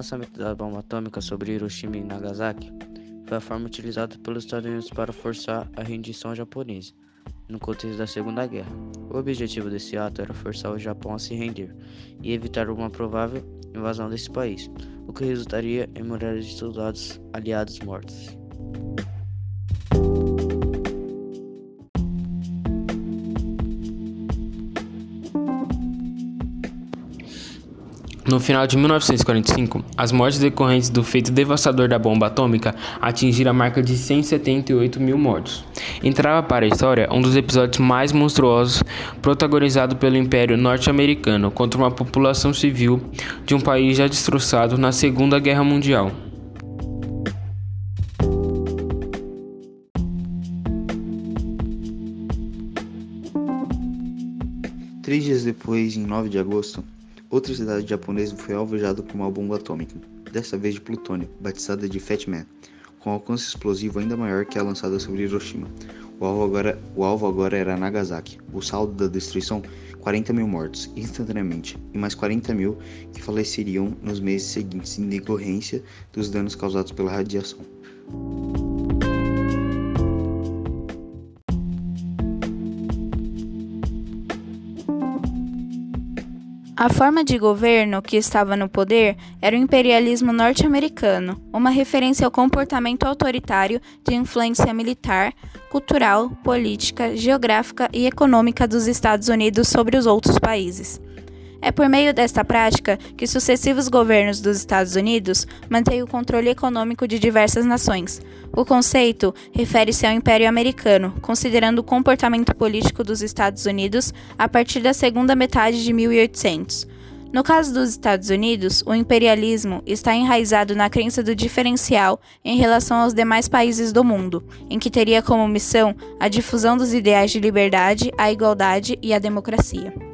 lançamento da bomba atômica sobre Hiroshima e Nagasaki foi a forma utilizada pelos Estados Unidos para forçar a rendição japonesa no contexto da Segunda Guerra. O objetivo desse ato era forçar o Japão a se render e evitar uma provável invasão desse país, o que resultaria em milhares de soldados aliados mortos. No final de 1945, as mortes decorrentes do feito devastador da bomba atômica atingiram a marca de 178 mil mortos. Entrava para a história um dos episódios mais monstruosos protagonizado pelo Império Norte-Americano contra uma população civil de um país já destroçado na Segunda Guerra Mundial. Três dias depois, em 9 de agosto, Outra cidade japonesa foi alvejada por uma bomba atômica, dessa vez de plutônio, batizada de Fat Man, com alcance explosivo ainda maior que a lançada sobre Hiroshima. O alvo agora, o alvo agora era Nagasaki. O saldo da destruição: 40 mil mortos instantaneamente e mais 40 mil que faleceriam nos meses seguintes em decorrência dos danos causados pela radiação. A forma de governo que estava no poder era o imperialismo norte-americano, uma referência ao comportamento autoritário de influência militar, cultural, política, geográfica e econômica dos Estados Unidos sobre os outros países. É por meio desta prática que sucessivos governos dos Estados Unidos mantêm o controle econômico de diversas nações. O conceito refere-se ao Império Americano, considerando o comportamento político dos Estados Unidos a partir da segunda metade de 1800. No caso dos Estados Unidos, o imperialismo está enraizado na crença do diferencial em relação aos demais países do mundo, em que teria como missão a difusão dos ideais de liberdade, a igualdade e a democracia.